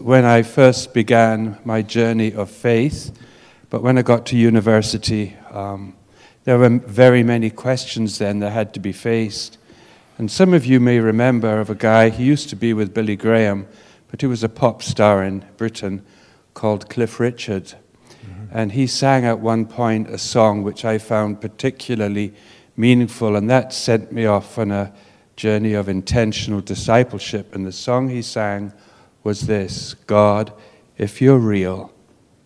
when I first began my journey of faith, but when I got to university, um, there were very many questions then that had to be faced. And some of you may remember of a guy, he used to be with Billy Graham, but he was a pop star in Britain called Cliff Richard. Mm-hmm. And he sang at one point a song which I found particularly meaningful, and that sent me off on a journey of intentional discipleship. And the song he sang was this God, if you're real,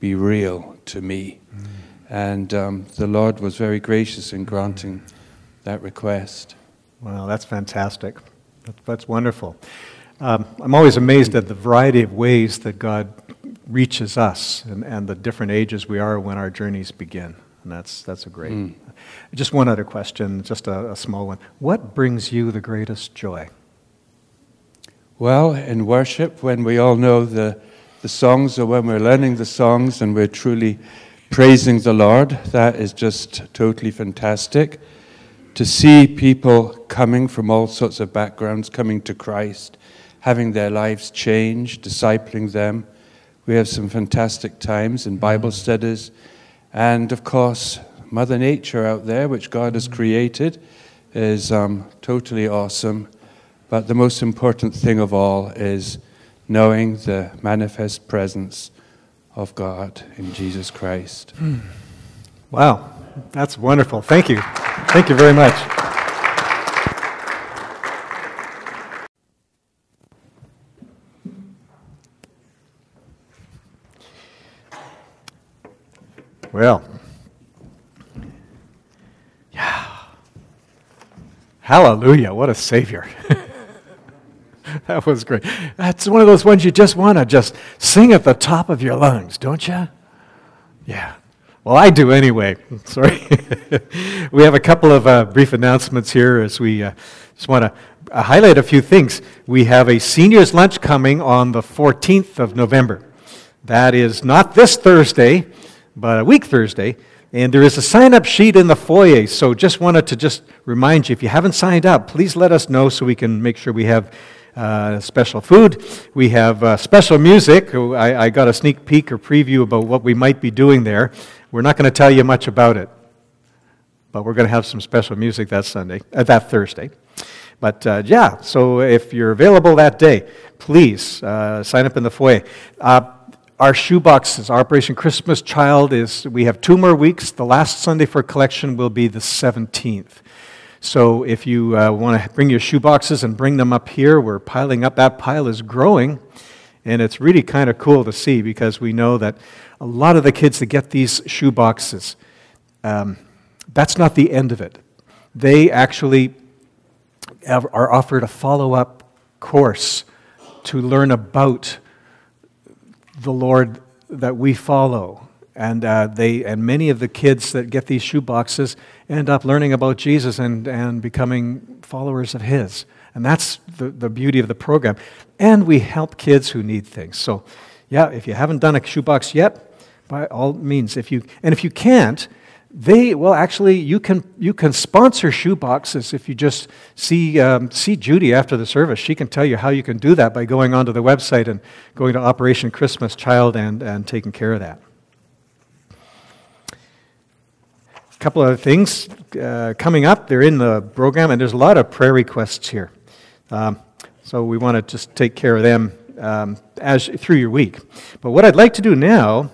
be real to me. Mm. And um, the Lord was very gracious in granting that request. Wow, that's fantastic. That's wonderful. Um, I'm always amazed at the variety of ways that God reaches us and, and the different ages we are when our journeys begin. And that's, that's a great. Mm. Just one other question, just a, a small one. What brings you the greatest joy? Well, in worship, when we all know the, the songs, or when we're learning the songs and we're truly praising the Lord, that is just totally fantastic. To see people coming from all sorts of backgrounds, coming to Christ, having their lives changed, discipling them. We have some fantastic times in Bible studies. And of course, Mother Nature out there, which God has created, is um, totally awesome. But the most important thing of all is knowing the manifest presence of God in Jesus Christ. Hmm. Wow, that's wonderful. Thank you. Thank you very much. Well, yeah. Hallelujah. What a Savior. that was great. That's one of those ones you just want to just sing at the top of your lungs, don't you? Yeah. Well, I do anyway. Sorry. we have a couple of uh, brief announcements here as we uh, just want to uh, highlight a few things. We have a seniors lunch coming on the 14th of November. That is not this Thursday, but a week Thursday. And there is a sign up sheet in the foyer. So just wanted to just remind you if you haven't signed up, please let us know so we can make sure we have uh, special food. We have uh, special music. I, I, got a sneak peek or preview about what we might be doing there. We're not going to tell you much about it, but we're going to have some special music that Sunday, uh, that Thursday. But uh, yeah, so if you're available that day, please uh, sign up in the foyer. Uh, our shoeboxes, Operation Christmas Child is, we have two more weeks. The last Sunday for collection will be the 17th. So if you uh, want to bring your shoeboxes and bring them up here, we're piling up. That pile is growing. And it's really kind of cool to see because we know that a lot of the kids that get these shoeboxes, um, that's not the end of it. They actually are offered a follow up course to learn about the Lord that we follow. And, uh, they, and many of the kids that get these shoe boxes end up learning about Jesus and, and becoming followers of His. And that's the, the beauty of the program. And we help kids who need things. So, yeah, if you haven't done a shoebox yet, by all means, if you, and if you can't, they well actually you can you can sponsor shoe boxes if you just see um, see Judy after the service. She can tell you how you can do that by going onto the website and going to Operation Christmas Child and and taking care of that. A couple other things uh, coming up. They're in the program, and there's a lot of prayer requests here. Um, so we want to just take care of them um, as through your week. But what I'd like to do now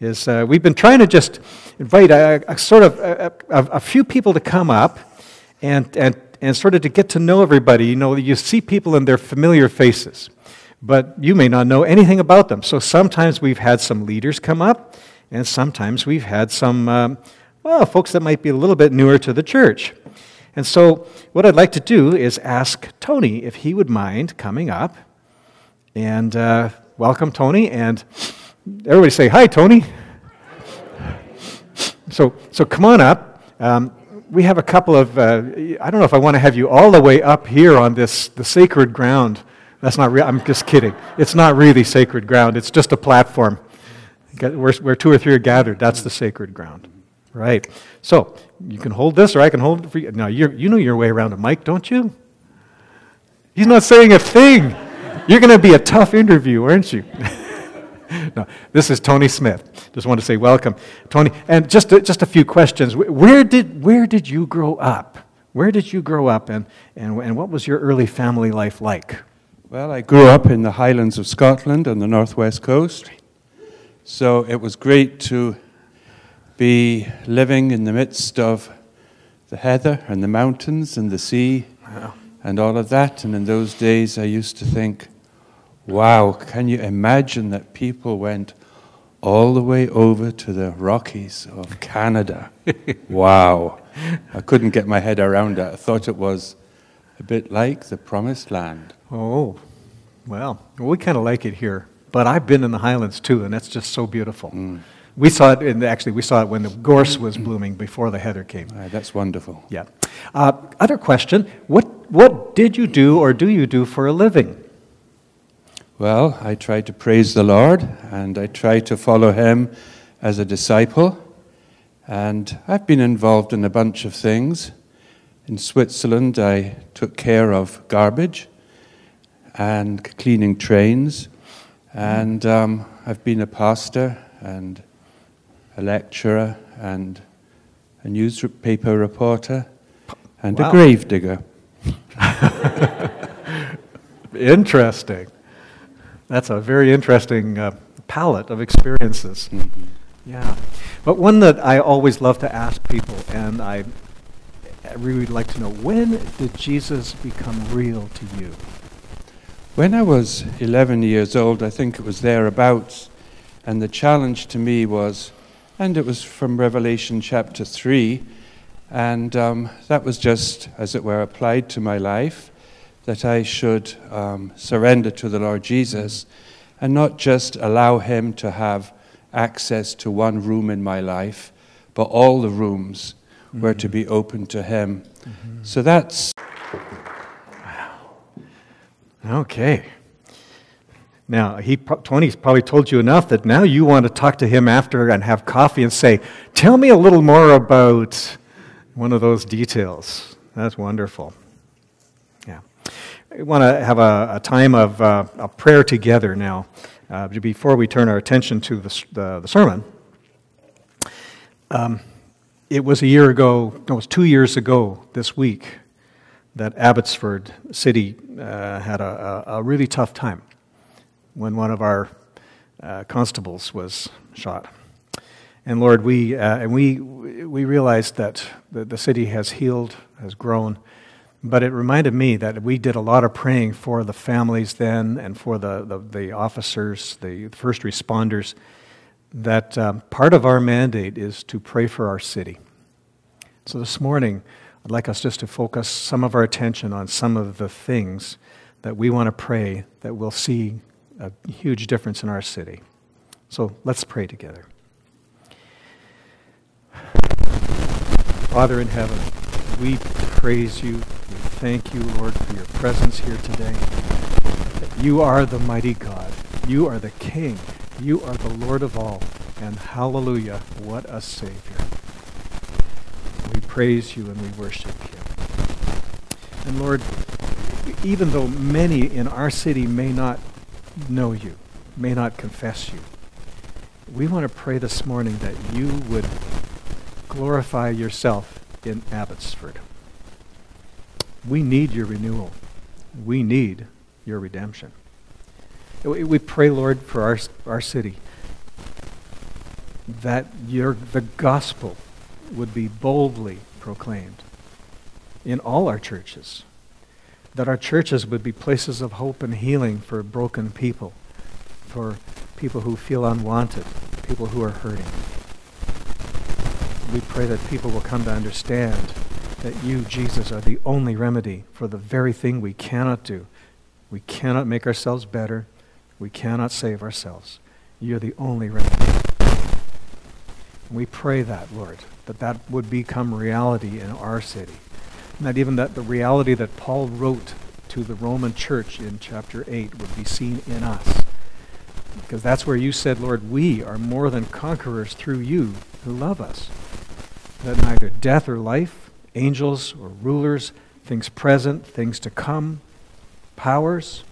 is uh, we've been trying to just invite a, a sort of a, a, a, few people to come up and, and, and sort of to get to know everybody. You know, you see people in their familiar faces, but you may not know anything about them. So sometimes we've had some leaders come up, and sometimes we've had some, um, well, folks that might be a little bit newer to the church. And so what I'd like to do is ask Tony if he would mind coming up. And uh, welcome, Tony. And everybody say, Hi, Tony. So, so come on up. Um, we have a couple of, uh, I don't know if I want to have you all the way up here on this, the sacred ground. That's not real, I'm just kidding. It's not really sacred ground, it's just a platform. Where, where two or three are gathered, that's the sacred ground. Right. So, you can hold this or I can hold it for you. Now, you you know your way around a mic, don't you? He's not saying a thing. You're going to be a tough interview, aren't you? no, this is Tony Smith. Just want to say welcome, Tony. And just a, just a few questions. Where did where did you grow up? Where did you grow up, and, and and what was your early family life like? Well, I grew up in the Highlands of Scotland on the northwest coast, so it was great to be living in the midst of the heather and the mountains and the sea wow. and all of that. And in those days, I used to think Wow, can you imagine that people went all the way over to the Rockies of Canada? wow. I couldn't get my head around it. I thought it was a bit like the promised land. Oh, well, we kind of like it here. But I've been in the highlands too, and that's just so beautiful. Mm. We saw it, in, actually, we saw it when the gorse was blooming before the heather came. That's wonderful. Yeah. Uh, other question what, what did you do or do you do for a living? Well, I try to praise the Lord and I try to follow Him as a disciple. And I've been involved in a bunch of things. In Switzerland, I took care of garbage and cleaning trains. And um, I've been a pastor and a lecturer and a newspaper reporter and wow. a grave digger. Interesting. That's a very interesting uh, palette of experiences. Mm-hmm. Yeah. But one that I always love to ask people, and I, I really would like to know when did Jesus become real to you? When I was 11 years old, I think it was thereabouts, and the challenge to me was, and it was from Revelation chapter 3, and um, that was just, as it were, applied to my life that I should um, surrender to the Lord Jesus and not just allow Him to have access to one room in my life, but all the rooms mm-hmm. were to be open to Him. Mm-hmm. So that's. Wow. Okay. Now, he, Tony's probably told you enough that now you want to talk to him after and have coffee and say, Tell me a little more about one of those details. That's wonderful. Yeah. We want to have a, a time of uh, a prayer together now uh, before we turn our attention to the, the, the sermon. Um, it was a year ago, no, it was two years ago this week that Abbotsford City uh, had a, a, a, really tough time when one of our uh, constables was shot. And Lord, we, uh, and we, we realized that the, the city has healed, has grown, but it reminded me that we did a lot of praying for the families then and for the, the, the officers, the first responders, that um, part of our mandate is to pray for our city. So this morning, I'd like us just to focus some of our attention on some of the things that we want to pray that we'll see a huge difference in our city. So let's pray together. Father in heaven, we praise you We thank you, Lord, for your presence here today. That you are the mighty God. You are the King. You are the Lord of all. And hallelujah, what a Savior. We praise you and we worship you. And Lord, even though many in our city may not know you, may not confess you, we want to pray this morning that you would glorify yourself in Abbotsford. We need your renewal. We need your redemption. We pray, Lord, for our, our city that your, the gospel would be boldly proclaimed in all our churches, that our churches would be places of hope and healing for broken people, for people who feel unwanted, people who are hurting. We pray that people will come to understand that you, Jesus, are the only remedy for the very thing we cannot do. We cannot make ourselves better. We cannot save ourselves. You're the only remedy. And we pray that, Lord, that that would become reality in our city. Not even that the reality that Paul wrote to the Roman church in chapter 8 would be seen in us. Because that's where you said, Lord, we are more than conquerors through you who love us. That neither death or life, angels or rulers, things present, things to come, powers,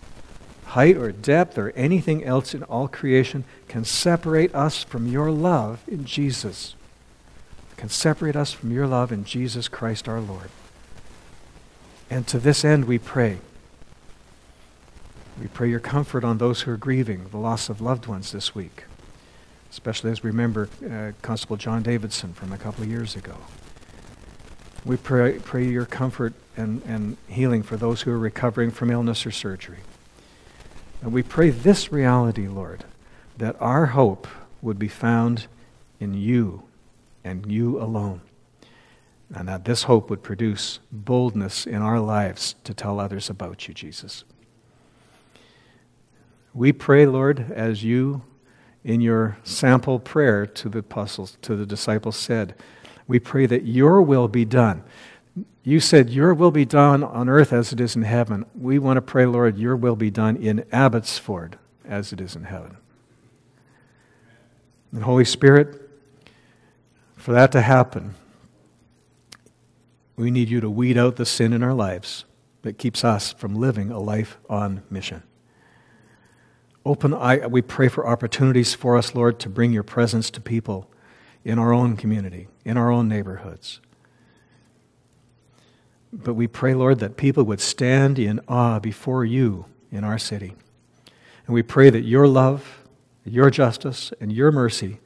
height or depth or anything else in all creation can separate us from your love in Jesus. Can separate us from your love in Jesus Christ our Lord. And to this end we pray. We pray your comfort on those who are grieving the loss of loved ones this week, especially as we remember uh, Constable John Davidson from a couple of years ago. We pray, pray your comfort and, and healing for those who are recovering from illness or surgery. And we pray this reality, Lord, that our hope would be found in you and you alone. And that this hope would produce boldness in our lives to tell others about you, Jesus. We pray, Lord, as you in your sample prayer to the apostles, to the disciples said, we pray that your will be done. You said, Your will be done on earth as it is in heaven. We want to pray, Lord, your will be done in Abbotsford as it is in heaven. And Holy Spirit, for that to happen, we need you to weed out the sin in our lives that keeps us from living a life on mission. Open eye, we pray for opportunities for us, Lord, to bring your presence to people in our own community, in our own neighborhoods. But we pray, Lord, that people would stand in awe before you in our city. And we pray that your love, your justice, and your mercy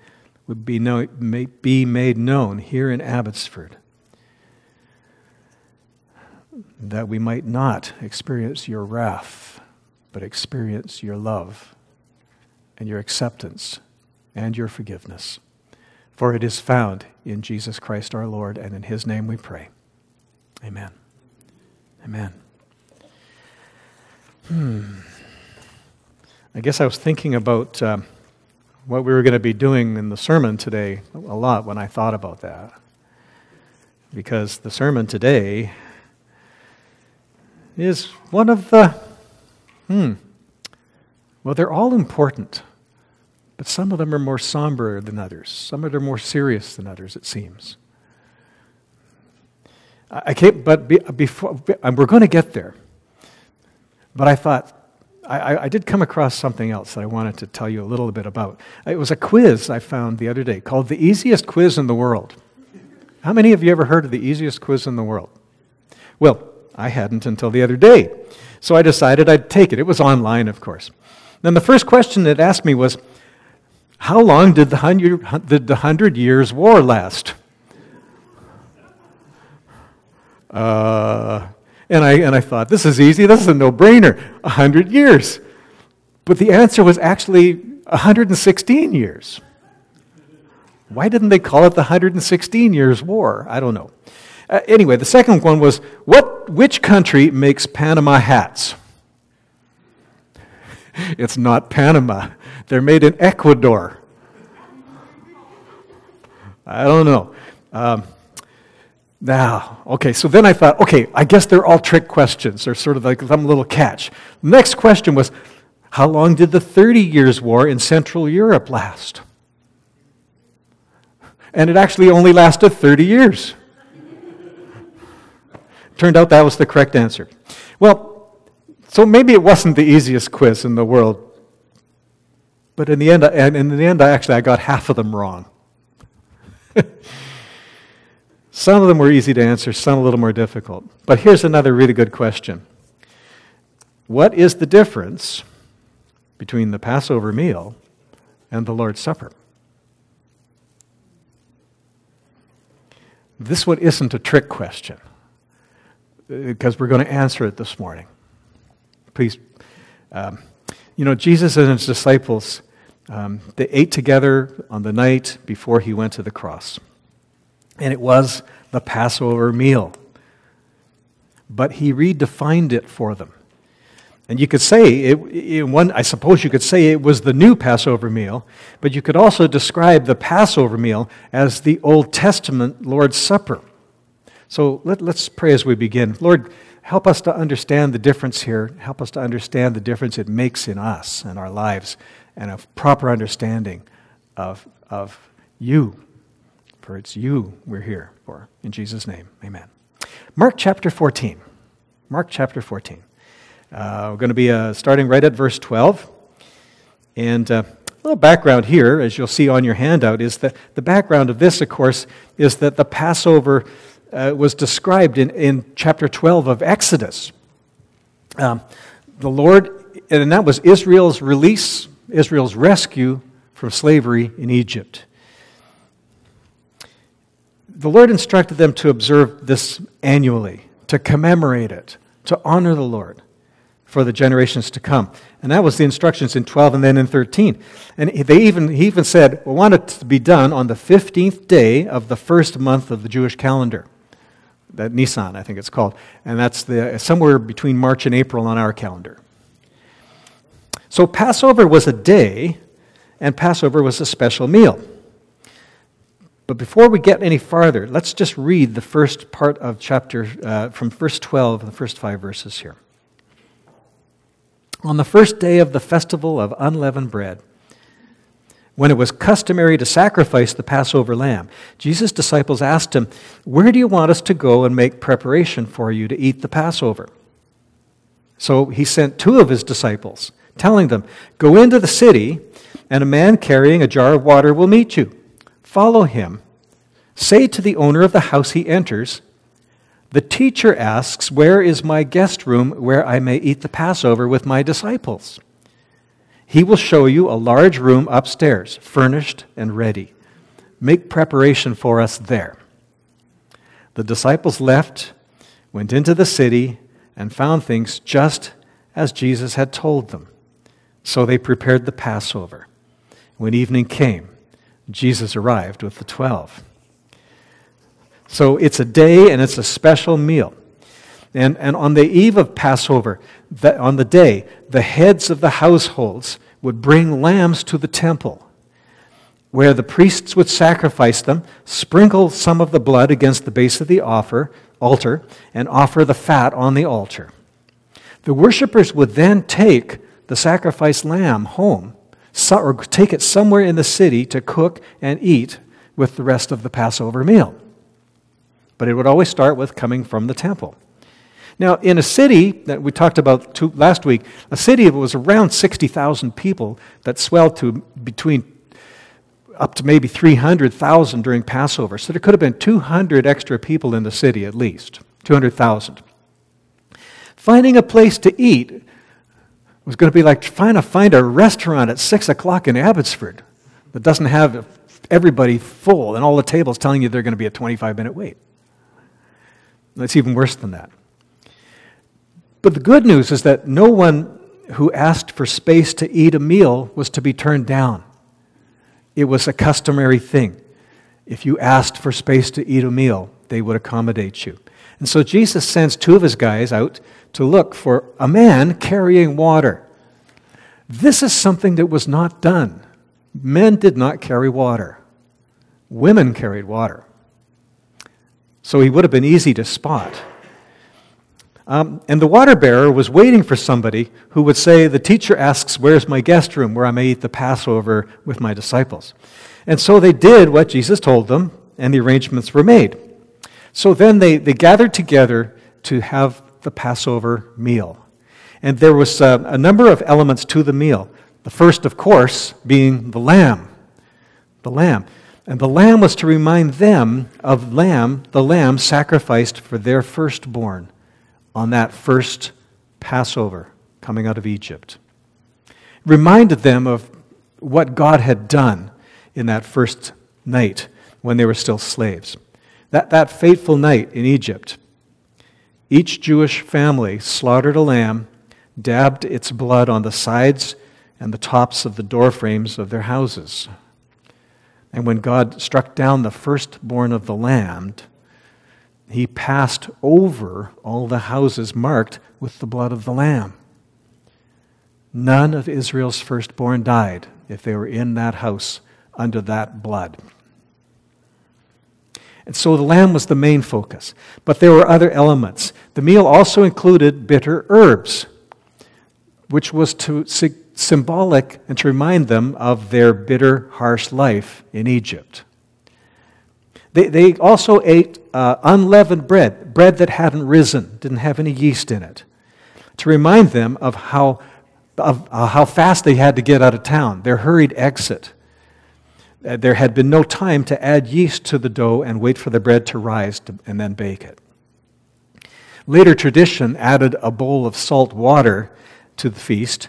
would be, know, be made known here in Abbotsford. That we might not experience your wrath, but experience your love and your acceptance and your forgiveness. For it is found in Jesus Christ our Lord, and in his name we pray. Amen. Amen. Hmm. I guess I was thinking about uh, what we were going to be doing in the sermon today a lot when I thought about that. Because the sermon today is one of the, hmm, well, they're all important, but some of them are more somber than others. Some of them are more serious than others, it seems. I can't, but be, before, we're going to get there. But I thought, I, I, did come across something else that I wanted to tell you a little bit about. It was a quiz I found the other day called The Easiest Quiz in the World. How many of you ever heard of the easiest quiz in the world? Well, I hadn't until the other day. So I decided I'd take it. It was online, of course. Then the first question it asked me was How long did the Hundred, did the hundred Years' War last? Uh, and, I, and I thought, this is easy. This is a no brainer. 100 years. But the answer was actually 116 years. Why didn't they call it the 116 Years' War? I don't know. Uh, anyway, the second one was what, which country makes Panama hats? It's not Panama. They're made in Ecuador. I don't know. Um, now, okay, so then I thought, okay, I guess they're all trick questions. They're sort of like some little catch. Next question was, how long did the Thirty Years' War in Central Europe last? And it actually only lasted 30 years. Turned out that was the correct answer. Well, so maybe it wasn't the easiest quiz in the world. But in the end, and in the end, I actually I got half of them wrong. Some of them were easy to answer, some a little more difficult. But here's another really good question What is the difference between the Passover meal and the Lord's Supper? This one isn't a trick question because we're going to answer it this morning. Please. Um, you know, Jesus and his disciples, um, they ate together on the night before he went to the cross and it was the Passover meal. But he redefined it for them. And you could say, it, in one, I suppose you could say it was the new Passover meal, but you could also describe the Passover meal as the Old Testament Lord's Supper. So let, let's pray as we begin. Lord, help us to understand the difference here. Help us to understand the difference it makes in us and our lives, and a proper understanding of, of you for it's you we're here for. In Jesus' name, amen. Mark chapter 14. Mark chapter 14. Uh, we're going to be uh, starting right at verse 12. And uh, a little background here, as you'll see on your handout, is that the background of this, of course, is that the Passover uh, was described in, in chapter 12 of Exodus. Um, the Lord, and that was Israel's release, Israel's rescue from slavery in Egypt. The Lord instructed them to observe this annually, to commemorate it, to honor the Lord for the generations to come. And that was the instructions in 12 and then in 13. And they even, he even said, we want it to be done on the 15th day of the first month of the Jewish calendar that Nisan, I think it's called, and that's the, somewhere between March and April on our calendar. So Passover was a day, and Passover was a special meal. But before we get any farther, let's just read the first part of chapter, uh, from verse 12, the first five verses here. On the first day of the festival of unleavened bread, when it was customary to sacrifice the Passover lamb, Jesus' disciples asked him, Where do you want us to go and make preparation for you to eat the Passover? So he sent two of his disciples, telling them, Go into the city, and a man carrying a jar of water will meet you. Follow him. Say to the owner of the house he enters, The teacher asks, Where is my guest room where I may eat the Passover with my disciples? He will show you a large room upstairs, furnished and ready. Make preparation for us there. The disciples left, went into the city, and found things just as Jesus had told them. So they prepared the Passover. When evening came, Jesus arrived with the twelve. So it's a day and it's a special meal. And, and on the eve of Passover, the, on the day, the heads of the households would bring lambs to the temple, where the priests would sacrifice them, sprinkle some of the blood against the base of the offer, altar, and offer the fat on the altar. The worshippers would then take the sacrificed lamb home, or take it somewhere in the city to cook and eat with the rest of the Passover meal. But it would always start with coming from the temple. Now, in a city that we talked about two, last week, a city that was around 60,000 people that swelled to between up to maybe 300,000 during Passover. So there could have been 200 extra people in the city at least, 200,000. Finding a place to eat was going to be like trying to find a restaurant at 6 o'clock in Abbotsford that doesn't have everybody full and all the tables telling you they're going to be a 25 minute wait. That's even worse than that. But the good news is that no one who asked for space to eat a meal was to be turned down. It was a customary thing. If you asked for space to eat a meal, they would accommodate you. And so Jesus sends two of his guys out to look for a man carrying water. This is something that was not done. Men did not carry water, women carried water. So he would have been easy to spot. Um, and the water bearer was waiting for somebody who would say, The teacher asks, Where's my guest room where I may eat the Passover with my disciples? And so they did what Jesus told them, and the arrangements were made. So then they, they gathered together to have the Passover meal. And there was uh, a number of elements to the meal. The first, of course, being the lamb. The lamb. And the lamb was to remind them of lamb, the lamb sacrificed for their firstborn on that first Passover coming out of Egypt. Reminded them of what God had done in that first night when they were still slaves. That, that fateful night in Egypt, each Jewish family slaughtered a lamb, dabbed its blood on the sides and the tops of the door frames of their houses. And when God struck down the firstborn of the land, he passed over all the houses marked with the blood of the Lamb. None of Israel's firstborn died if they were in that house under that blood. And so the lamb was the main focus. But there were other elements. The meal also included bitter herbs, which was to symbolic and to remind them of their bitter, harsh life in Egypt. They, they also ate uh, unleavened bread, bread that hadn't risen, didn't have any yeast in it, to remind them of how, of, uh, how fast they had to get out of town, their hurried exit. Uh, there had been no time to add yeast to the dough and wait for the bread to rise to, and then bake it. Later tradition added a bowl of salt water to the feast,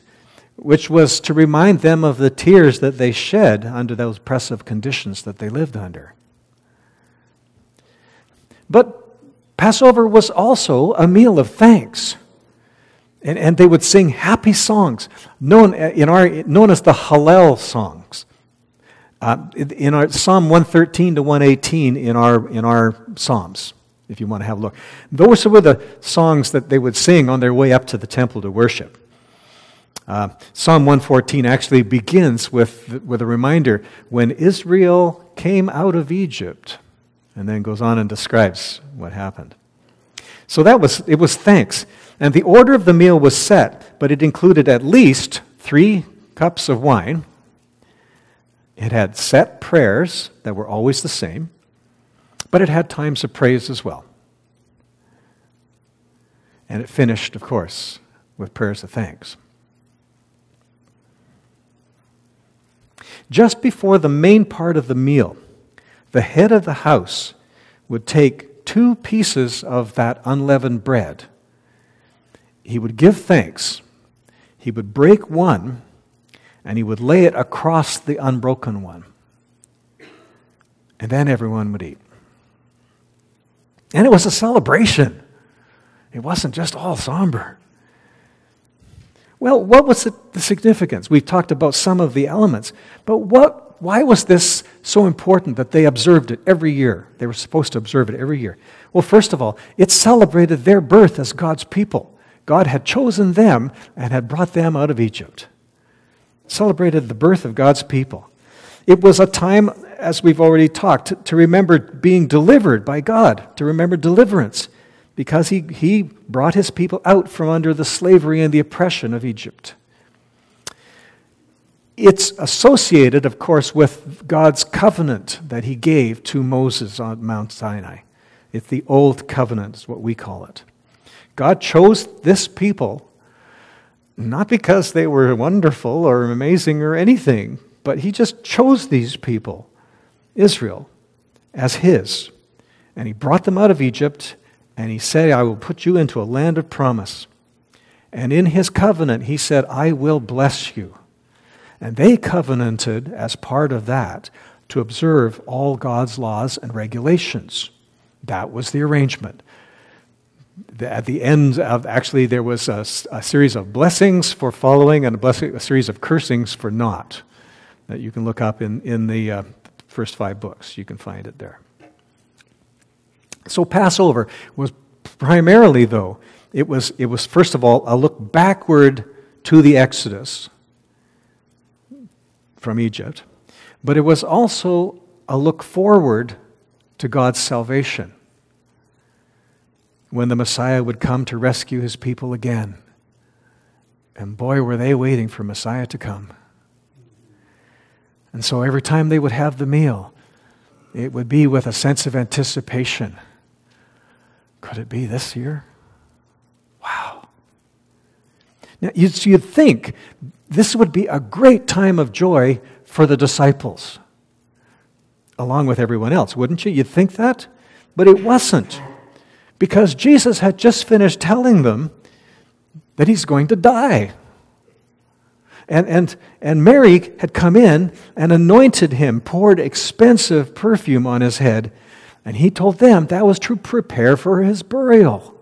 which was to remind them of the tears that they shed under those oppressive conditions that they lived under. But Passover was also a meal of thanks. And, and they would sing happy songs, known, in our, known as the Hallel songs. Uh, in our Psalm 113 to 118 in our, in our Psalms, if you want to have a look. Those were the songs that they would sing on their way up to the temple to worship. Uh, Psalm 114 actually begins with, with a reminder when Israel came out of Egypt, and then goes on and describes what happened. So that was, it was thanks. And the order of the meal was set, but it included at least three cups of wine it had set prayers that were always the same, but it had times of praise as well. And it finished, of course, with prayers of thanks. Just before the main part of the meal, the head of the house would take two pieces of that unleavened bread. He would give thanks. He would break one and he would lay it across the unbroken one. And then everyone would eat. And it was a celebration. It wasn't just all somber. Well, what was the significance? We've talked about some of the elements, but what, why was this so important that they observed it every year? They were supposed to observe it every year. Well, first of all, it celebrated their birth as God's people. God had chosen them and had brought them out of Egypt celebrated the birth of God's people. It was a time, as we've already talked, to, to remember being delivered by God, to remember deliverance, because he, he brought his people out from under the slavery and the oppression of Egypt. It's associated, of course, with God's covenant that he gave to Moses on Mount Sinai. It's the Old Covenant, is what we call it. God chose this people not because they were wonderful or amazing or anything, but he just chose these people, Israel, as his. And he brought them out of Egypt, and he said, I will put you into a land of promise. And in his covenant, he said, I will bless you. And they covenanted as part of that to observe all God's laws and regulations. That was the arrangement. At the end of actually there was a, a, series of blessings for following and a, blessing, a series of cursings for not that you can look up in, in the uh, first five books. You can find it there. So passover was primarily though it was, it was first of all a look backward to the exodus from egypt but it was also a look forward to god's salvation when the Messiah would come to rescue his people again. And boy, were they waiting for Messiah to come. And so every time they would have the meal, it would be with a sense of anticipation. Could it be this year? Wow. Now, you'd, you'd think this would be a great time of joy for the disciples, along with everyone else, wouldn't you? You'd think that? But it wasn't because Jesus had just finished telling them that he's going to die. And, and, and Mary had come in and anointed him, poured expensive perfume on his head, and he told them that was to prepare for his burial.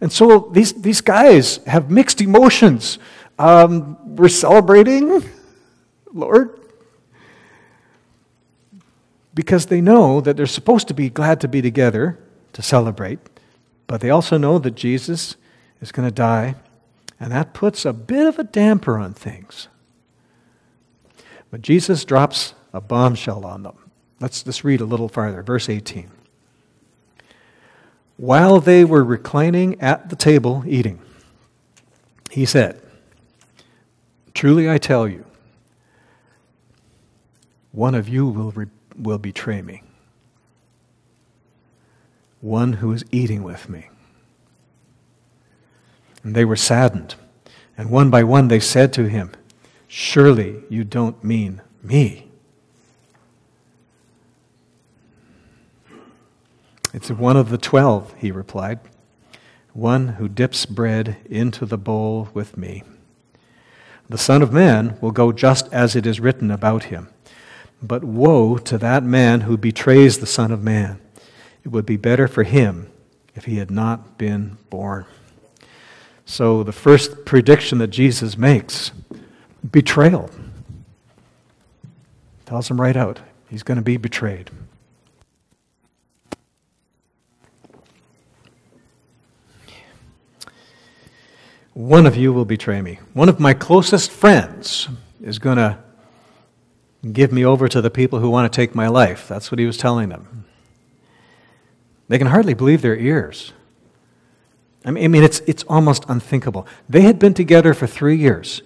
And so these, these guys have mixed emotions. Um, we're celebrating, Lord, because they know that they're supposed to be glad to be together to celebrate, but they also know that Jesus is going to die, and that puts a bit of a damper on things. But Jesus drops a bombshell on them. Let's just read a little farther. Verse 18. While they were reclining at the table eating, he said, Truly I tell you, one of you will re- will betray me. One who is eating with me. And they were saddened. And one by one they said to him, Surely you don't mean me. It's one of the twelve, he replied, one who dips bread into the bowl with me. The Son of Man will go just as it is written about him. But woe to that man who betrays the Son of Man. It would be better for him if he had not been born. So, the first prediction that Jesus makes betrayal. Tells him right out he's going to be betrayed. One of you will betray me. One of my closest friends is going to give me over to the people who want to take my life. That's what he was telling them. They can hardly believe their ears. I mean, it's, it's almost unthinkable. They had been together for three years.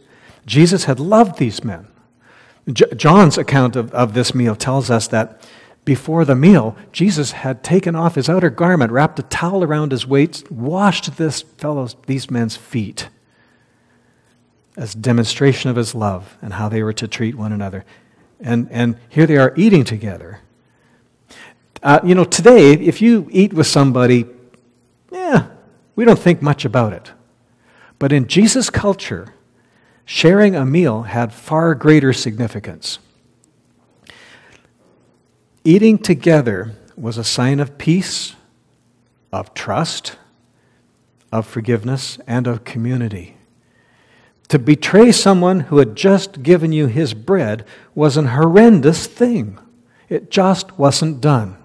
Jesus had loved these men. J- John's account of, of this meal tells us that before the meal, Jesus had taken off his outer garment, wrapped a towel around his waist, washed this fellow's, these men's feet as demonstration of his love and how they were to treat one another. And, and here they are eating together. Uh, you know, today, if you eat with somebody, yeah, we don't think much about it. But in Jesus' culture, sharing a meal had far greater significance. Eating together was a sign of peace, of trust, of forgiveness, and of community. To betray someone who had just given you his bread was an horrendous thing. It just wasn't done.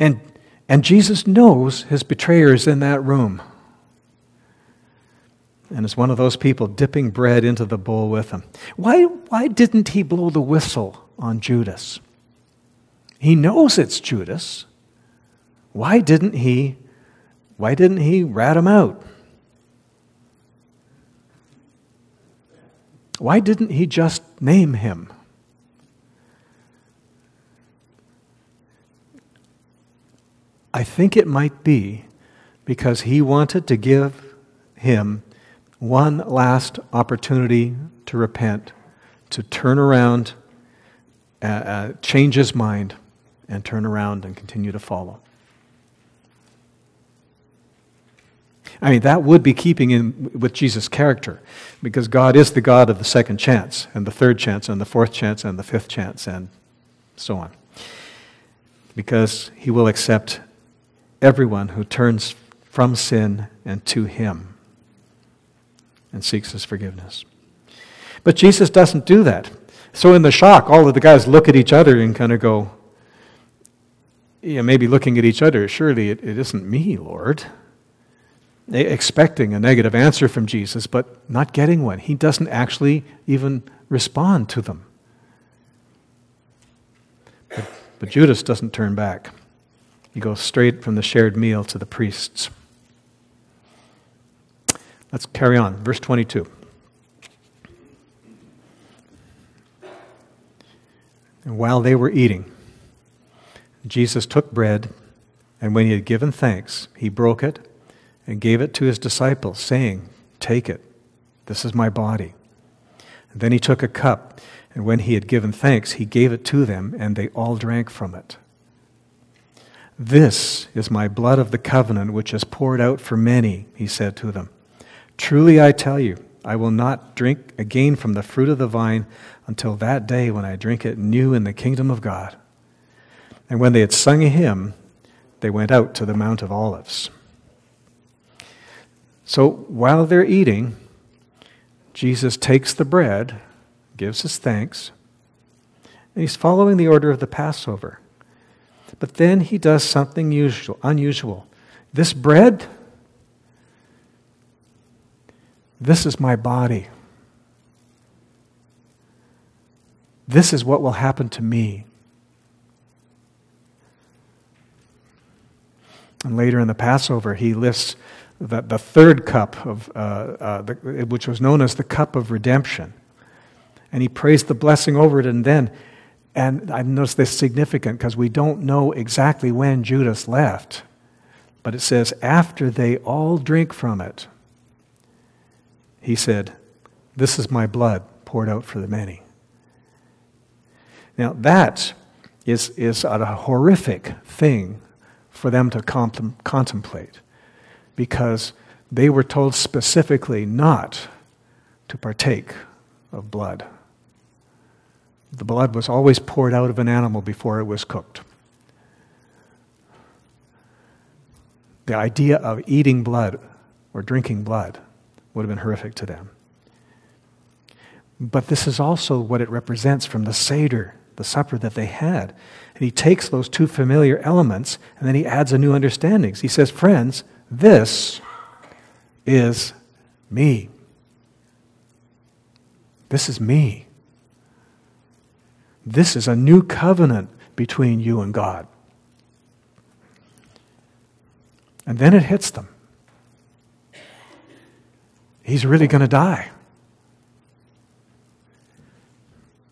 And, and Jesus knows his betrayer is in that room. And is one of those people dipping bread into the bowl with him. Why, why didn't he blow the whistle on Judas? He knows it's Judas. Why didn't he why didn't he rat him out? Why didn't he just name him? I think it might be because he wanted to give him one last opportunity to repent, to turn around, uh, uh, change his mind, and turn around and continue to follow. I mean, that would be keeping in with Jesus' character, because God is the God of the second chance, and the third chance, and the fourth chance, and the fifth chance, and so on. Because he will accept everyone who turns from sin and to him and seeks his forgiveness. But Jesus doesn't do that. So, in the shock, all of the guys look at each other and kind of go, yeah, maybe looking at each other, surely it, it isn't me, Lord expecting a negative answer from Jesus, but not getting one. He doesn't actually even respond to them. But, but Judas doesn't turn back. He goes straight from the shared meal to the priests. Let's carry on. Verse 22. And while they were eating, Jesus took bread, and when he had given thanks, he broke it and gave it to his disciples, saying, Take it, this is my body. And then he took a cup, and when he had given thanks, he gave it to them, and they all drank from it. This is my blood of the covenant, which is poured out for many, he said to them. Truly I tell you, I will not drink again from the fruit of the vine until that day when I drink it new in the kingdom of God. And when they had sung a hymn, they went out to the Mount of Olives. So while they're eating, Jesus takes the bread, gives his thanks, and he's following the order of the Passover. But then he does something usual, unusual. This bread, this is my body. This is what will happen to me. And later in the Passover, he lists the, the third cup, of, uh, uh, the, which was known as the cup of redemption. And he prays the blessing over it, and then, and I notice this significant because we don't know exactly when Judas left. But it says, after they all drink from it, he said, This is my blood poured out for the many. Now, that is, is a horrific thing for them to contem- contemplate because they were told specifically not to partake of blood. The blood was always poured out of an animal before it was cooked. The idea of eating blood or drinking blood would have been horrific to them. But this is also what it represents from the Seder, the supper that they had. And he takes those two familiar elements and then he adds a new understanding. He says, Friends, this is me. This is me. This is a new covenant between you and God. And then it hits them. He's really going to die.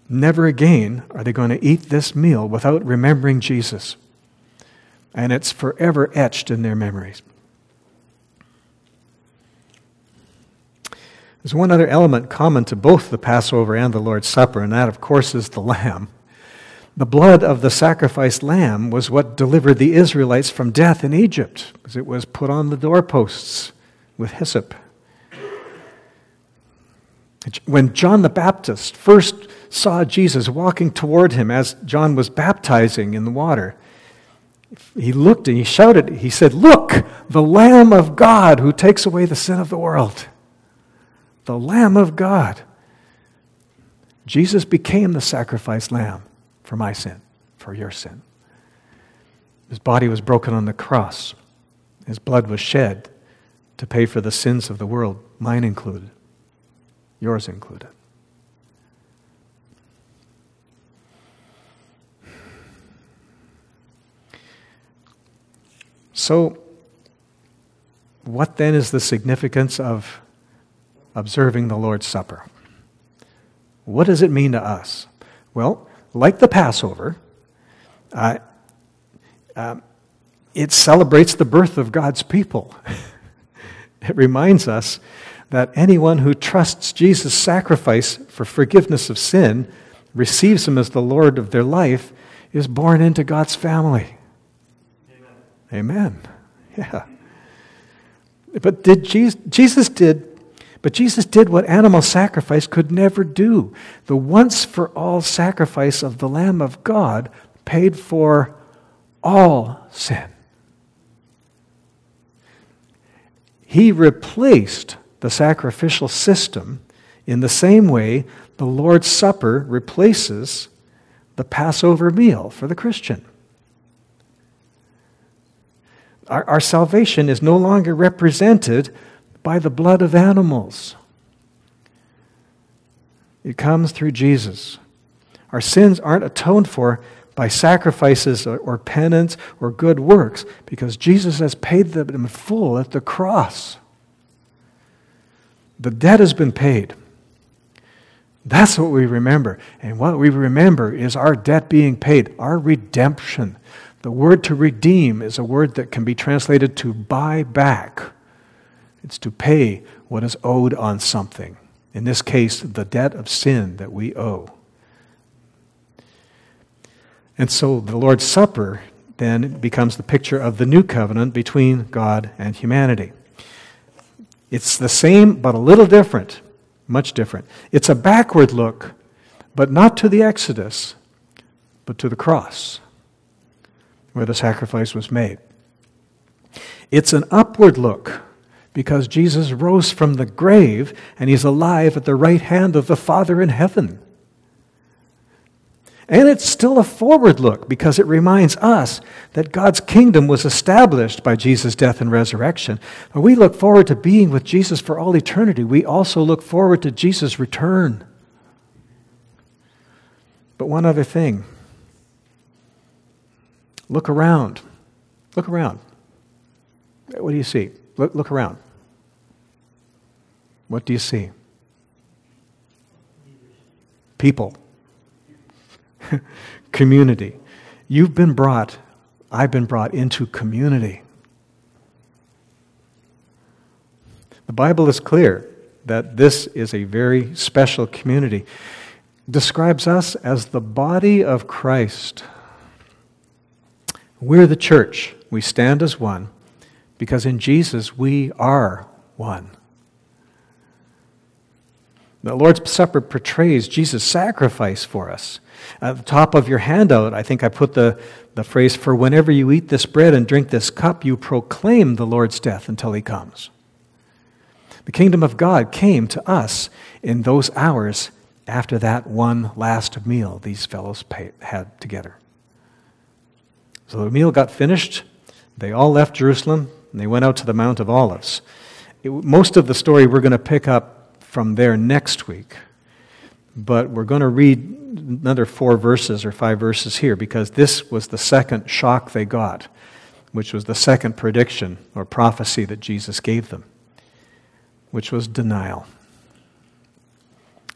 Never again are they going to eat this meal without remembering Jesus. And it's forever etched in their memories. There's one other element common to both the Passover and the Lord's Supper, and that, of course, is the lamb. The blood of the sacrificed lamb was what delivered the Israelites from death in Egypt, because it was put on the doorposts with hyssop. When John the Baptist first saw Jesus walking toward him as John was baptizing in the water, he looked and he shouted, he said, Look, the Lamb of God who takes away the sin of the world the Lamb of God. Jesus became the sacrificed lamb for my sin, for your sin. His body was broken on the cross. His blood was shed to pay for the sins of the world, mine included, yours included. So, what then is the significance of observing the Lord's Supper. What does it mean to us? Well, like the Passover, uh, uh, it celebrates the birth of God's people. it reminds us that anyone who trusts Jesus' sacrifice for forgiveness of sin, receives him as the Lord of their life, is born into God's family. Amen. Amen. Yeah. But did Jesus, Jesus did but Jesus did what animal sacrifice could never do. The once for all sacrifice of the Lamb of God paid for all sin. He replaced the sacrificial system in the same way the Lord's Supper replaces the Passover meal for the Christian. Our, our salvation is no longer represented by the blood of animals. It comes through Jesus. Our sins aren't atoned for by sacrifices or, or penance or good works because Jesus has paid them in full at the cross. The debt has been paid. That's what we remember. And what we remember is our debt being paid, our redemption. The word to redeem is a word that can be translated to buy back. It's to pay what is owed on something. In this case, the debt of sin that we owe. And so the Lord's Supper then becomes the picture of the new covenant between God and humanity. It's the same, but a little different, much different. It's a backward look, but not to the Exodus, but to the cross, where the sacrifice was made. It's an upward look because Jesus rose from the grave and he's alive at the right hand of the Father in heaven. And it's still a forward look because it reminds us that God's kingdom was established by Jesus' death and resurrection. We look forward to being with Jesus for all eternity, we also look forward to Jesus' return. But one other thing look around. Look around. What do you see? Look, look around. What do you see? People. community. You've been brought, I've been brought into community. The Bible is clear that this is a very special community. Describes us as the body of Christ. We're the church. We stand as one because in Jesus we are one. The Lord's Supper portrays Jesus' sacrifice for us. At the top of your handout, I think I put the, the phrase, For whenever you eat this bread and drink this cup, you proclaim the Lord's death until he comes. The kingdom of God came to us in those hours after that one last meal these fellows had together. So the meal got finished. They all left Jerusalem and they went out to the Mount of Olives. It, most of the story we're going to pick up from there next week. But we're going to read another four verses or five verses here because this was the second shock they got, which was the second prediction or prophecy that Jesus gave them, which was denial.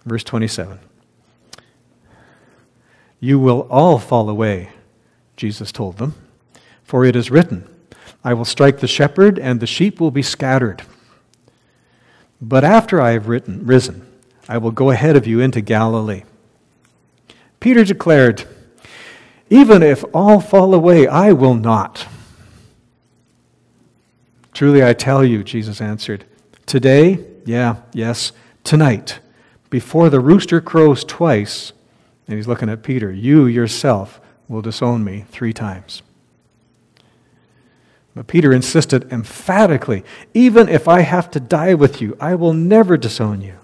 Verse 27 You will all fall away, Jesus told them, for it is written, I will strike the shepherd, and the sheep will be scattered. But after I have written, risen, I will go ahead of you into Galilee. Peter declared, Even if all fall away, I will not. Truly I tell you, Jesus answered, Today, yeah, yes, tonight, before the rooster crows twice, and he's looking at Peter, you yourself will disown me three times. But Peter insisted emphatically, even if I have to die with you, I will never disown you.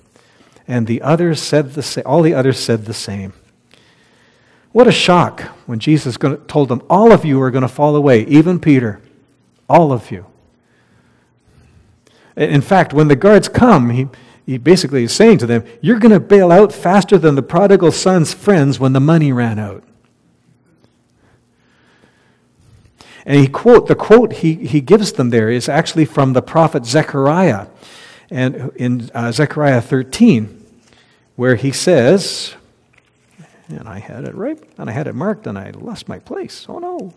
And the others said the same. All the others said the same. What a shock when Jesus told them, All of you are going to fall away, even Peter. All of you. In fact, when the guards come, he, he basically is saying to them, You're going to bail out faster than the prodigal son's friends when the money ran out. And he quote, the quote he, he gives them there is actually from the prophet Zechariah. And in uh, Zechariah 13, where he says, and I had it right, and I had it marked, and I lost my place. Oh no.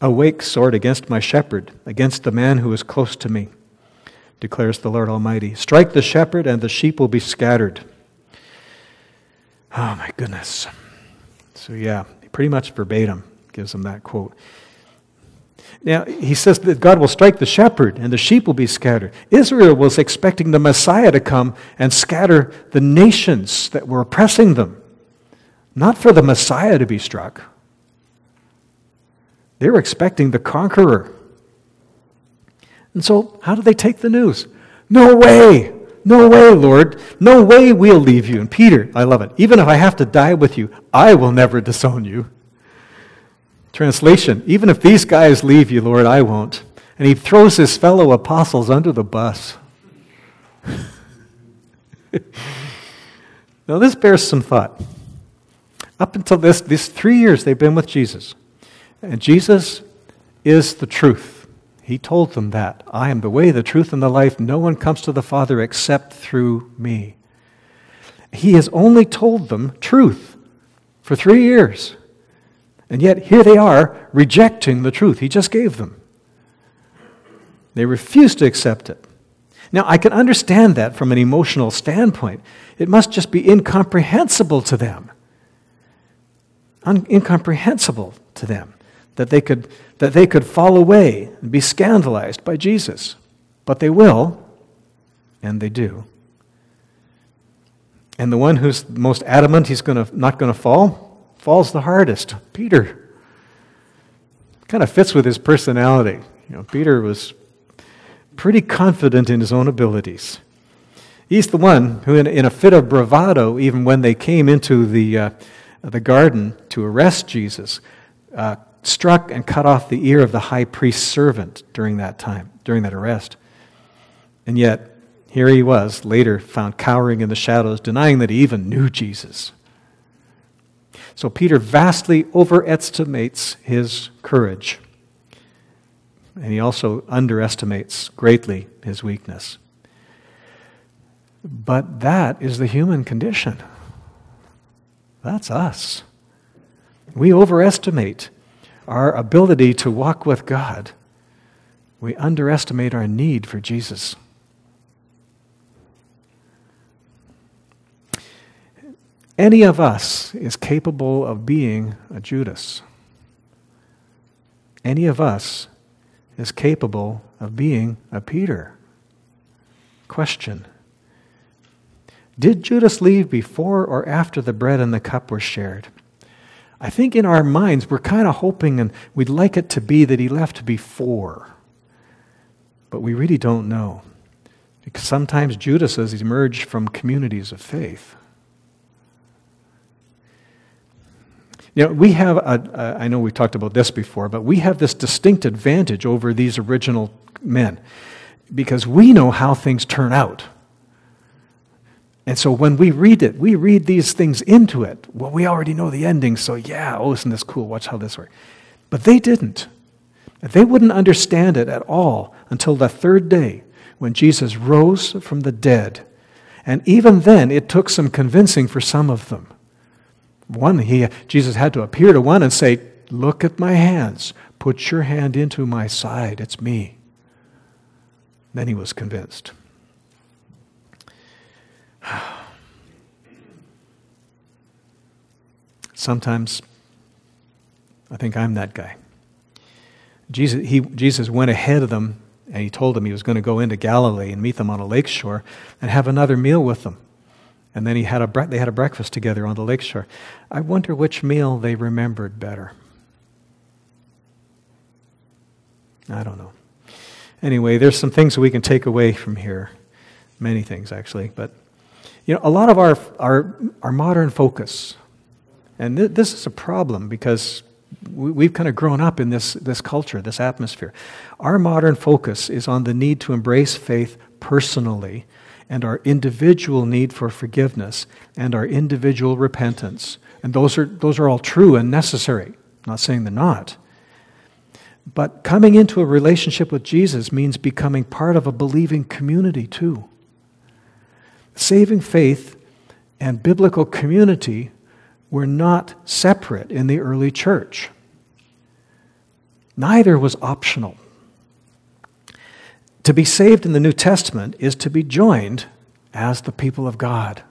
Awake, sword, against my shepherd, against the man who is close to me declares the Lord Almighty. Strike the shepherd, and the sheep will be scattered. Oh, my goodness. So, yeah, pretty much verbatim gives them that quote. Now, he says that God will strike the shepherd and the sheep will be scattered. Israel was expecting the Messiah to come and scatter the nations that were oppressing them, not for the Messiah to be struck. They were expecting the conqueror and so, how do they take the news? No way! No way, Lord. No way we'll leave you. And Peter, I love it. Even if I have to die with you, I will never disown you. Translation Even if these guys leave you, Lord, I won't. And he throws his fellow apostles under the bus. now, this bears some thought. Up until this, these three years they've been with Jesus. And Jesus is the truth. He told them that. I am the way, the truth, and the life. No one comes to the Father except through me. He has only told them truth for three years. And yet, here they are rejecting the truth he just gave them. They refuse to accept it. Now, I can understand that from an emotional standpoint. It must just be incomprehensible to them. Un- incomprehensible to them that they could, that they could fall away and be scandalized by Jesus. But they will, and they do. And the one who's most adamant he's gonna, not going to fall falls the hardest Peter. Kind of fits with his personality. You know, Peter was pretty confident in his own abilities. He's the one who, in, in a fit of bravado, even when they came into the, uh, the garden to arrest Jesus, uh, struck and cut off the ear of the high priest's servant during that time, during that arrest. And yet, here he was, later found cowering in the shadows, denying that he even knew Jesus. So Peter vastly overestimates his courage. And he also underestimates greatly his weakness. But that is the human condition. That's us. we overestimate our ability to walk with God. We underestimate our need for Jesus. Any of us is capable of being a Judas. Any of us is capable of being a Peter. Question Did Judas leave before or after the bread and the cup were shared? I think in our minds we're kind of hoping and we'd like it to be that he left before. But we really don't know. Because sometimes Judas Judases emerge from communities of faith. You know, we have, a, a, I know we've talked about this before, but we have this distinct advantage over these original men because we know how things turn out. And so when we read it, we read these things into it. Well, we already know the ending, so yeah, oh, isn't this cool? Watch how this works. But they didn't. They wouldn't understand it at all until the third day when Jesus rose from the dead. And even then, it took some convincing for some of them. One, he, Jesus had to appear to one and say, Look at my hands. Put your hand into my side. It's me. Then he was convinced. Sometimes I think I'm that guy. Jesus, he, Jesus went ahead of them and he told them he was going to go into Galilee and meet them on a lake shore and have another meal with them. And then he had a they had a breakfast together on the lakeshore. I wonder which meal they remembered better. I don't know. Anyway, there's some things we can take away from here. Many things, actually. But, you know, a lot of our, our, our modern focus, and th- this is a problem because we, have kind of grown up in this, this culture, this atmosphere. Our modern focus is on the need to embrace faith personally and our individual need for forgiveness and our individual repentance. And those are, those are all true and necessary. I'm not saying they're not. But coming into a relationship with Jesus means becoming part of a believing community too. Saving faith and biblical community were not separate in the early church. Neither was optional. To be saved in the New Testament is to be joined as the people of God.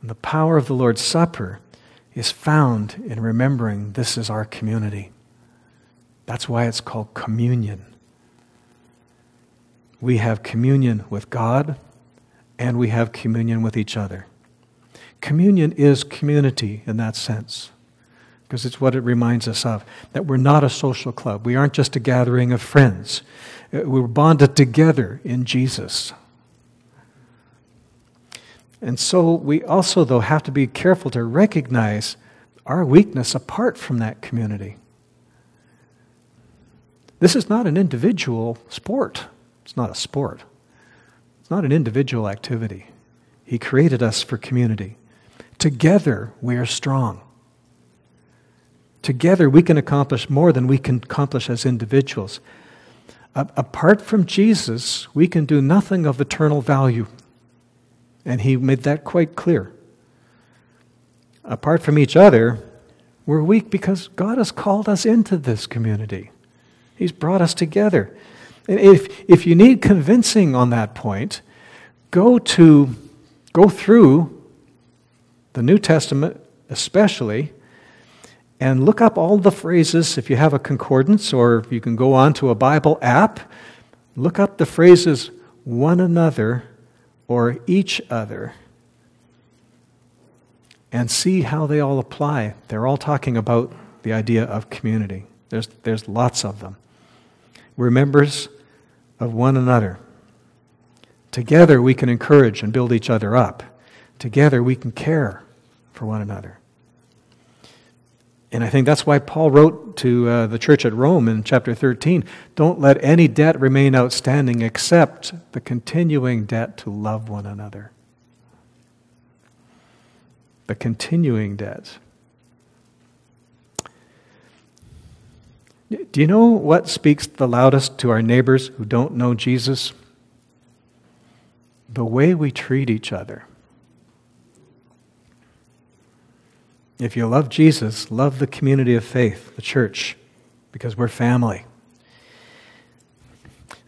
And the power of the Lord's Supper is found in remembering this is our community. That's why it's called communion. We have communion with God and we have communion with each other. Communion is community in that sense because it's what it reminds us of that we're not a social club. We aren't just a gathering of friends. Uh, we're bonded together in Jesus. And so we also, though, have to be careful to recognize our weakness apart from that community. This is not an individual sport. It's not a sport. It's not an individual activity. He created us for community. Together, we are strong. Together, we can accomplish more than we can accomplish as individuals apart from Jesus, we can do nothing of eternal value. And he made that quite clear. Apart from each other, we're weak because God has called us into this community. He's brought us together. If, if you need convincing on that point, go to go through the New Testament especially and look up all the phrases if you have a concordance or you can go on to a Bible app. Look up the phrases one another or each other and see how they all apply. They're all talking about the idea of community. There's, there's lots of them. We're members of one another. Together we can encourage and build each other up. Together we can care for one another. And I think that's why Paul wrote to uh, the church at Rome in chapter 13 don't let any debt remain outstanding except the continuing debt to love one another. The continuing debt. Do you know what speaks the loudest to our neighbors who don't know Jesus? The way we treat each other. If you love Jesus, love the community of faith, the church, because we're family.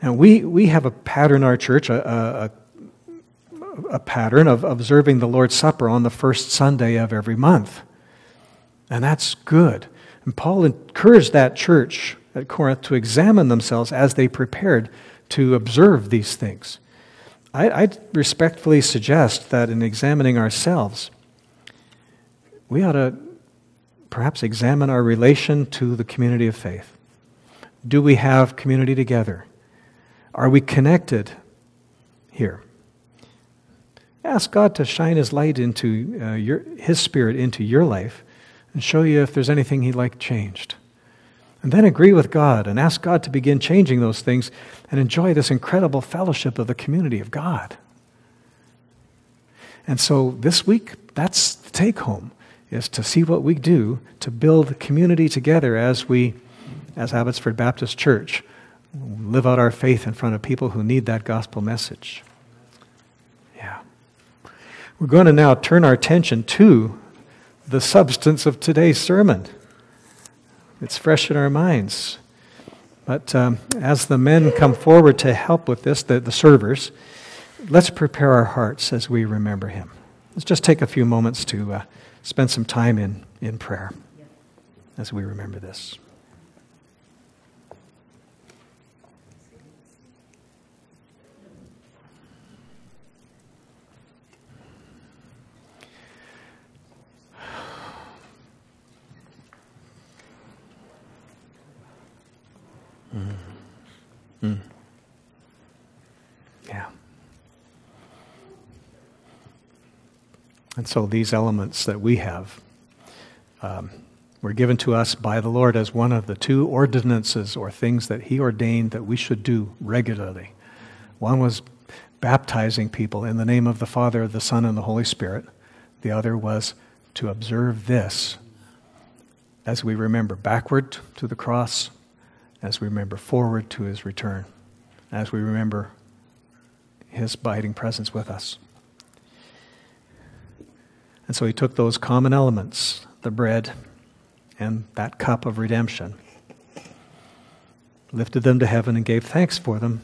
And we, we have a pattern in our church, a, a, a pattern of observing the Lord's Supper on the first Sunday of every month. And that's good. And Paul encouraged that church at Corinth to examine themselves as they prepared to observe these things. I, I respectfully suggest that in examining ourselves, we ought to perhaps examine our relation to the community of faith. Do we have community together? Are we connected here? Ask God to shine His light into uh, your, His Spirit into your life and show you if there's anything He'd like changed. And then agree with God and ask God to begin changing those things and enjoy this incredible fellowship of the community of God. And so this week, that's the take home, is to see what we do to build community together as we, as Abbotsford Baptist Church, live out our faith in front of people who need that gospel message. Yeah. We're going to now turn our attention to the substance of today's sermon. It's fresh in our minds. But um, as the men come forward to help with this, the, the servers, let's prepare our hearts as we remember him. Let's just take a few moments to uh, spend some time in, in prayer as we remember this. Mm. Yeah. And so these elements that we have um, were given to us by the Lord as one of the two ordinances or things that He ordained that we should do regularly. One was baptizing people in the name of the Father, the Son, and the Holy Spirit. The other was to observe this as we remember backward to the cross, as we remember forward to his return, as we remember his abiding presence with us. And so he took those common elements, the bread and that cup of redemption, lifted them to heaven and gave thanks for them,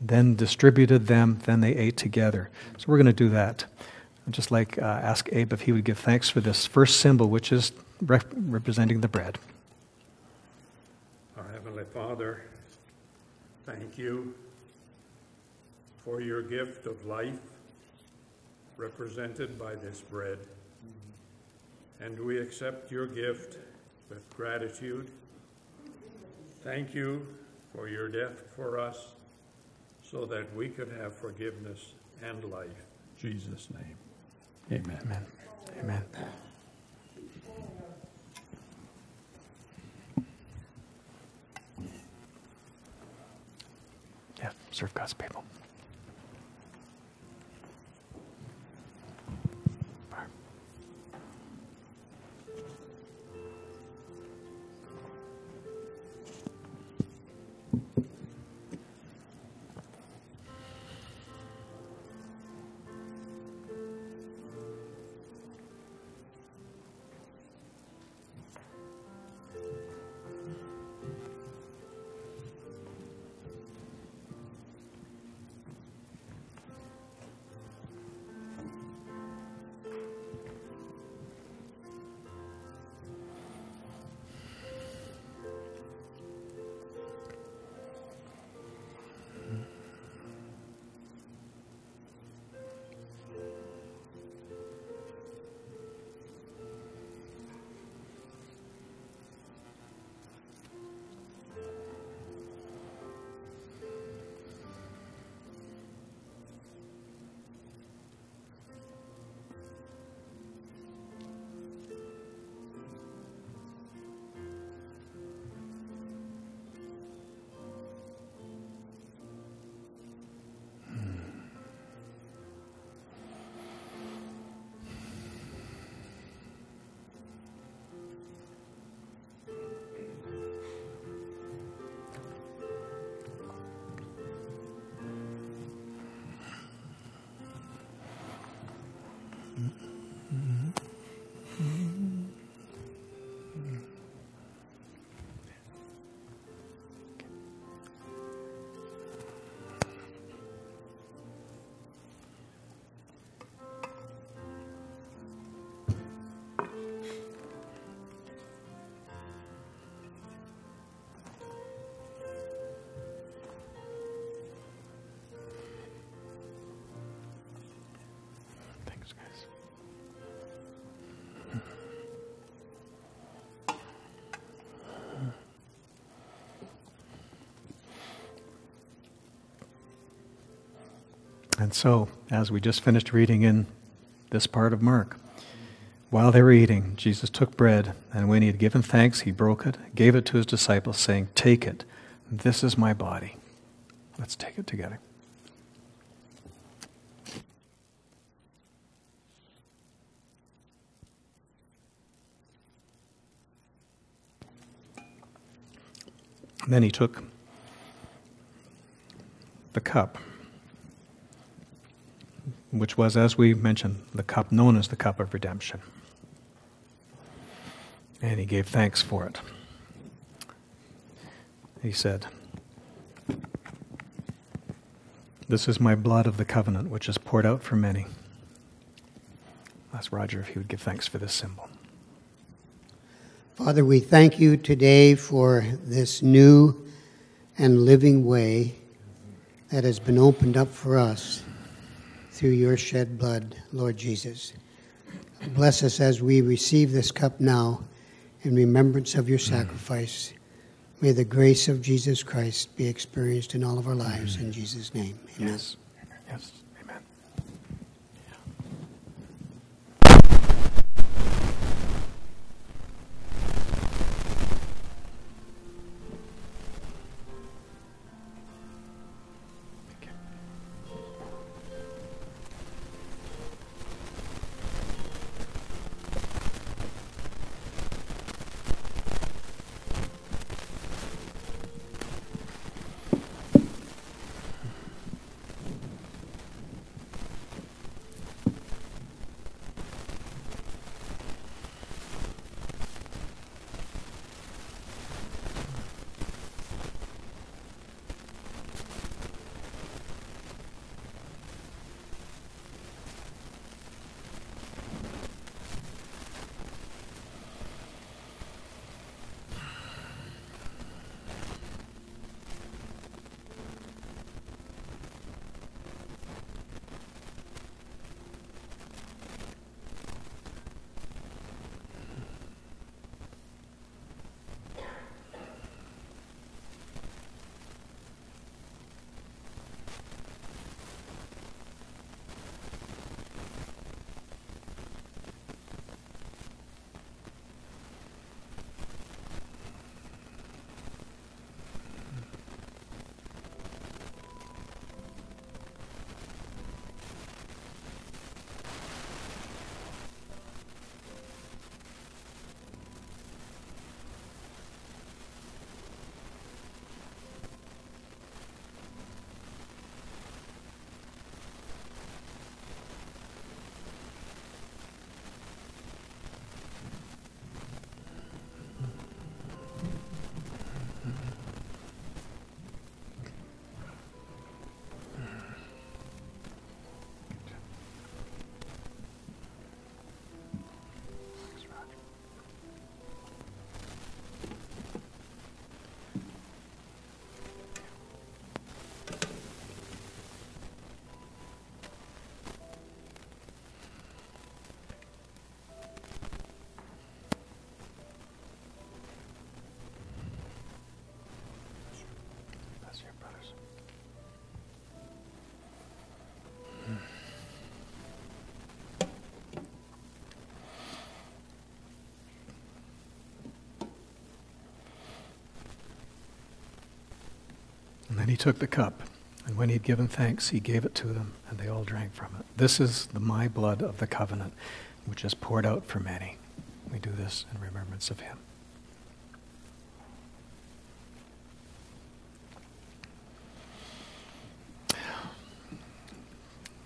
then distributed them, then they ate together. So we're going to do that. I'd just like uh, ask Abe if he would give thanks for this first symbol, which is rep- representing the bread. Father, thank you for your gift of life represented by this bread. And we accept your gift with gratitude. Thank you for your death for us so that we could have forgiveness and life. In Jesus' name. Amen. Amen. Amen. Serve God's people. Mm-hmm. And so, as we just finished reading in this part of Mark, while they were eating, Jesus took bread, and when he had given thanks, he broke it, gave it to his disciples, saying, Take it, this is my body. Let's take it together. Then he took the cup, which was, as we mentioned, the cup known as the cup of redemption. And he gave thanks for it. He said, This is my blood of the covenant, which is poured out for many. Ask Roger if he would give thanks for this symbol. Father, we thank you today for this new and living way that has been opened up for us through your shed blood, Lord Jesus. Bless us as we receive this cup now in remembrance of your sacrifice. May the grace of Jesus Christ be experienced in all of our lives. In Jesus' name, amen. Yes. Yes. Then he took the cup, and when he had given thanks, he gave it to them, and they all drank from it. This is the my blood of the covenant, which is poured out for many. We do this in remembrance of him.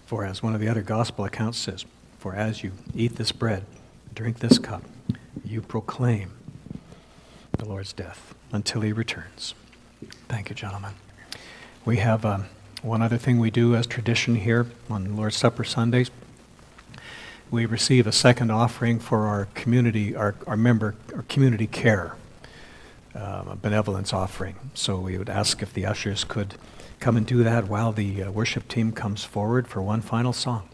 For as one of the other gospel accounts says, For as you eat this bread, drink this cup, you proclaim the Lord's death until he returns. Thank you, gentlemen. We have um, one other thing we do as tradition here on Lord's Supper Sundays. We receive a second offering for our community, our, our member, our community care, um, a benevolence offering. So we would ask if the ushers could come and do that while the uh, worship team comes forward for one final song.